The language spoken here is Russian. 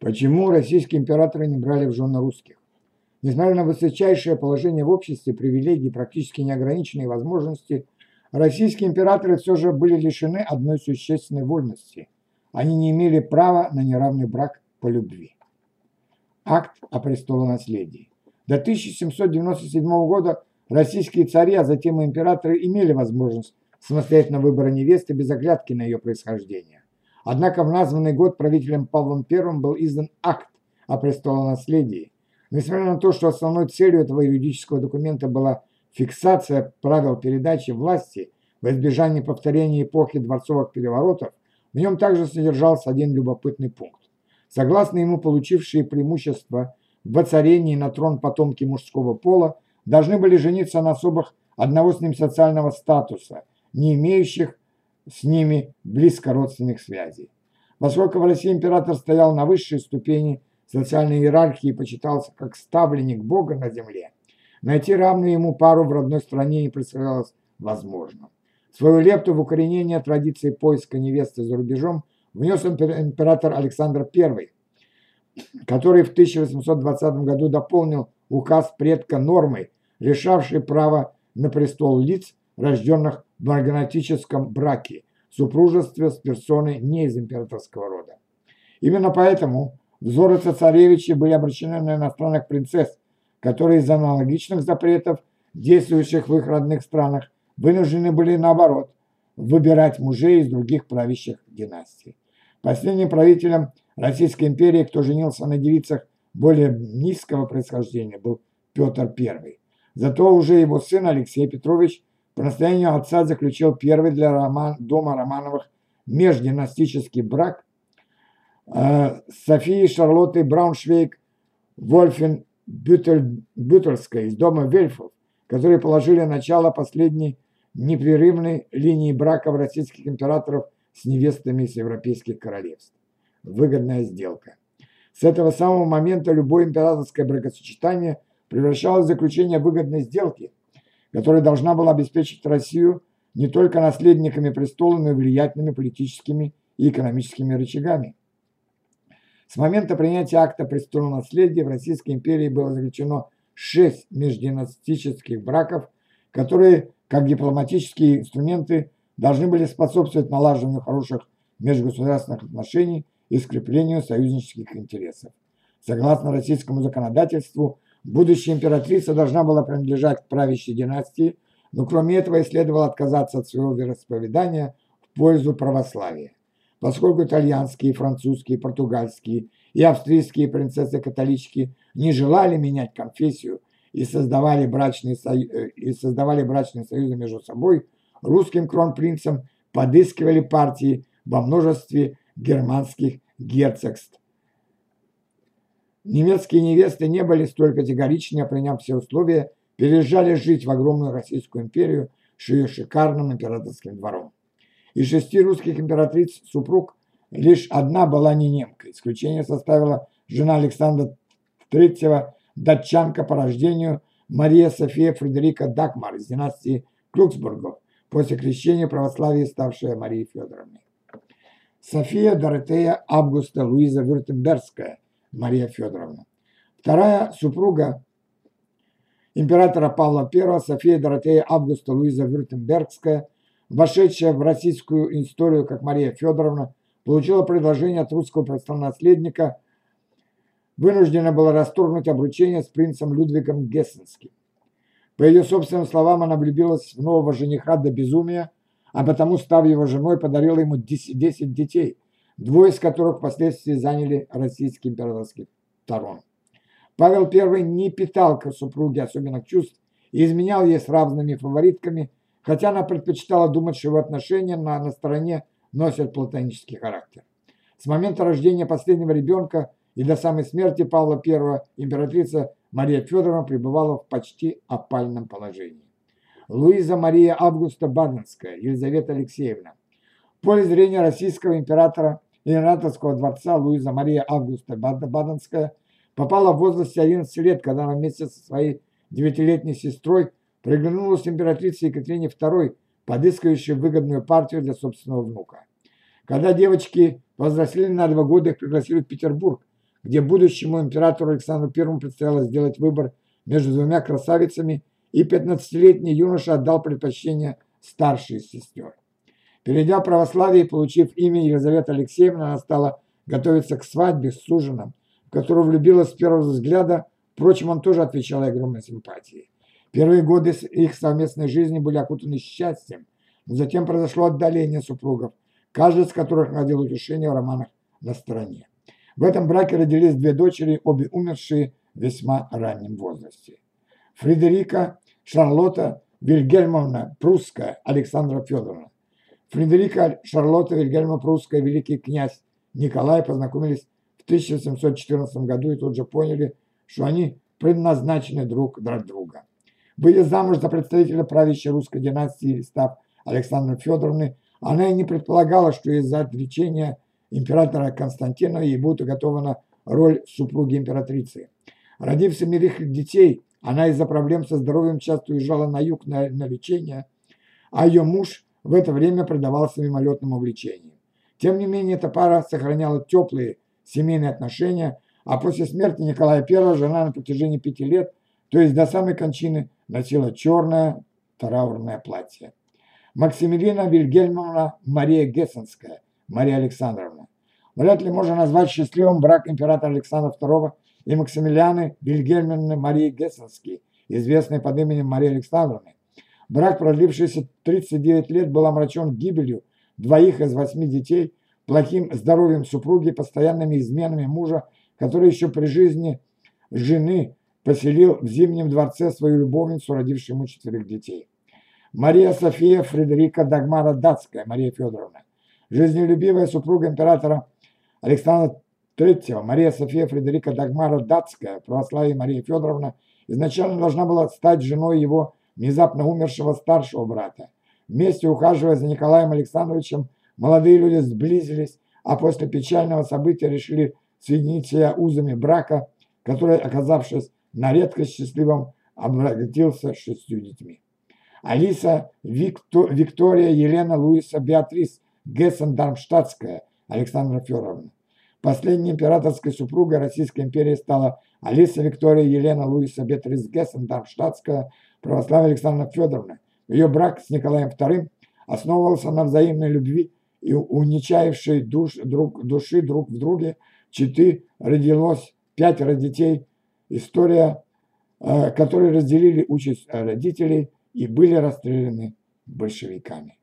Почему российские императоры не брали в жены русских? Несмотря на высочайшее положение в обществе, привилегии, практически неограниченные возможности, российские императоры все же были лишены одной существенной вольности. Они не имели права на неравный брак по любви. Акт о престолонаследии. До 1797 года российские цари, а затем и императоры имели возможность самостоятельно выбора невесты без оглядки на ее происхождение. Однако в названный год правителем Павлом I был издан акт о престолонаследии. Несмотря на то, что основной целью этого юридического документа была фиксация правил передачи власти в избежание повторения эпохи дворцовых переворотов, в нем также содержался один любопытный пункт. Согласно ему, получившие преимущество в воцарении на трон потомки мужского пола должны были жениться на особых одного с ним социального статуса, не имеющих с ними близко родственных связей. Поскольку в России император стоял на высшей ступени социальной иерархии и почитался как ставленник Бога на земле, найти равную ему пару в родной стране не представлялось возможным. Свою лепту в укоренение традиции поиска невесты за рубежом внес император Александр I, который в 1820 году дополнил указ предка нормой, решавший право на престол лиц, рожденных в марганатическом браке, супружестве с персоной не из императорского рода. Именно поэтому взоры цесаревича были обращены на иностранных принцесс, которые из аналогичных запретов, действующих в их родных странах, вынуждены были наоборот выбирать мужей из других правящих династий. Последним правителем Российской империи, кто женился на девицах более низкого происхождения, был Петр I. Зато уже его сын Алексей Петрович по настоянию отца заключил первый для Роман, дома Романовых междинастический брак э, с Софией Шарлоттой Брауншвейг Вольфен Бютель, Бютельской из дома Вельфов, которые положили начало последней непрерывной линии брака российских императоров с невестами из европейских королевств. Выгодная сделка. С этого самого момента любое императорское бракосочетание превращалось в заключение выгодной сделки – которая должна была обеспечить Россию не только наследниками престола, но и влиятельными политическими и экономическими рычагами. С момента принятия акта престола наследия в Российской империи было заключено шесть междинастических браков, которые, как дипломатические инструменты, должны были способствовать налаживанию хороших межгосударственных отношений и скреплению союзнических интересов. Согласно российскому законодательству, Будущая императрица должна была принадлежать к правящей династии, но кроме этого и следовало отказаться от своего вероисповедания в пользу православия. Поскольку итальянские, французские, португальские и австрийские принцессы-католички не желали менять конфессию и создавали брачные, сою... Э, и создавали брачные союзы между собой, русским кронпринцам подыскивали партии во множестве германских герцогств Немецкие невесты не были столь категоричны, приняв все условия, переезжали жить в огромную Российскую империю с ее шикарным императорским двором. Из шести русских императриц супруг лишь одна была не немка. Исключение составила жена Александра III, датчанка по рождению Мария София Фредерика Дакмар из династии Клюксбургов, после крещения православия ставшая Марией Федоровной. София Доротея Августа Луиза Вюртембергская – Мария Федоровна. Вторая супруга императора Павла I, София Доротея Августа Луиза Вюртембергская, вошедшая в российскую историю как Мария Федоровна, получила предложение от русского наследника, вынуждена была расторгнуть обручение с принцем Людвигом Гессенским. По ее собственным словам, она влюбилась в нового жениха до безумия, а потому, став его женой, подарила ему 10 детей – двое из которых впоследствии заняли российский императорский трон. Павел I не питал к супруге особенных чувств и изменял ей с равными фаворитками, хотя она предпочитала думать, что его отношения на, на стороне носят платонический характер. С момента рождения последнего ребенка и до самой смерти Павла I императрица Мария Федоровна пребывала в почти опальном положении. Луиза Мария Августа Баденская, Елизавета Алексеевна. В поле зрения российского императора императорского дворца Луиза Мария Августа Баденская попала в возрасте 11 лет, когда она вместе со своей девятилетней сестрой приглянулась императрице Екатерине II, подыскивающей выгодную партию для собственного внука. Когда девочки возросли на два года, их пригласили в Петербург, где будущему императору Александру I предстояло сделать выбор между двумя красавицами, и 15-летний юноша отдал предпочтение старшей сестер. Перейдя в православие и получив имя Елизавета Алексеевна, она стала готовиться к свадьбе с суженым, в которого влюбилась с первого взгляда, впрочем, он тоже отвечал огромной симпатией. Первые годы их совместной жизни были окутаны счастьем, но затем произошло отдаление супругов, каждый из которых находил утешение в романах на стороне. В этом браке родились две дочери, обе умершие в весьма раннем возрасте. Фредерика Шарлотта Вильгельмовна Прусская, Александра Федоровна. Фредерика Шарлотта Вильгельма Прусская, великий князь Николай познакомились в 1714 году и тут же поняли, что они предназначены друг для друга. Выйдя замуж за представителя правящей русской династии, став Александры Федоровны, она и не предполагала, что из-за отречения императора Константина ей будет уготована роль супруги императрицы. Родив семерых детей, она из-за проблем со здоровьем часто уезжала на юг на, на лечение, а ее муж в это время предавался мимолетным увлечениям. Тем не менее, эта пара сохраняла теплые семейные отношения, а после смерти Николая I жена на протяжении пяти лет, то есть до самой кончины, носила черное траурное платье. Максимилина Вильгельмовна Мария Гессенская, Мария Александровна. Вряд ли можно назвать счастливым брак императора Александра II и Максимилианы Вильгельмовны Марии Гессенский, известной под именем Марии Александровны. Брак, продлившийся 39 лет, был омрачен гибелью двоих из восьми детей, плохим здоровьем супруги, постоянными изменами мужа, который еще при жизни жены поселил в Зимнем дворце свою любовницу, родившую ему четверых детей. Мария София Фредерика Дагмара Датская, Мария Федоровна, жизнелюбивая супруга императора Александра III, Мария София Фредерика Дагмара Датская, православие Мария Федоровна, изначально должна была стать женой его внезапно умершего старшего брата. Вместе ухаживая за Николаем Александровичем, молодые люди сблизились, а после печального события решили соединить себя узами брака, который, оказавшись на редкость счастливым, обратился шестью детьми. Алиса Викто, Виктория Елена Луиса Беатрис Гессен-Дармштадтская Александра Федоровна. Последней императорской супругой Российской империи стала Алиса Виктория Елена Луиса Беатрис Гессен-Дармштадтская православная Александра Федоровна. Ее брак с Николаем II основывался на взаимной любви и уничаявшей душ, друг, души друг в друге читы родилось пятеро детей. История, э, которые разделили участь родителей – и были расстреляны большевиками.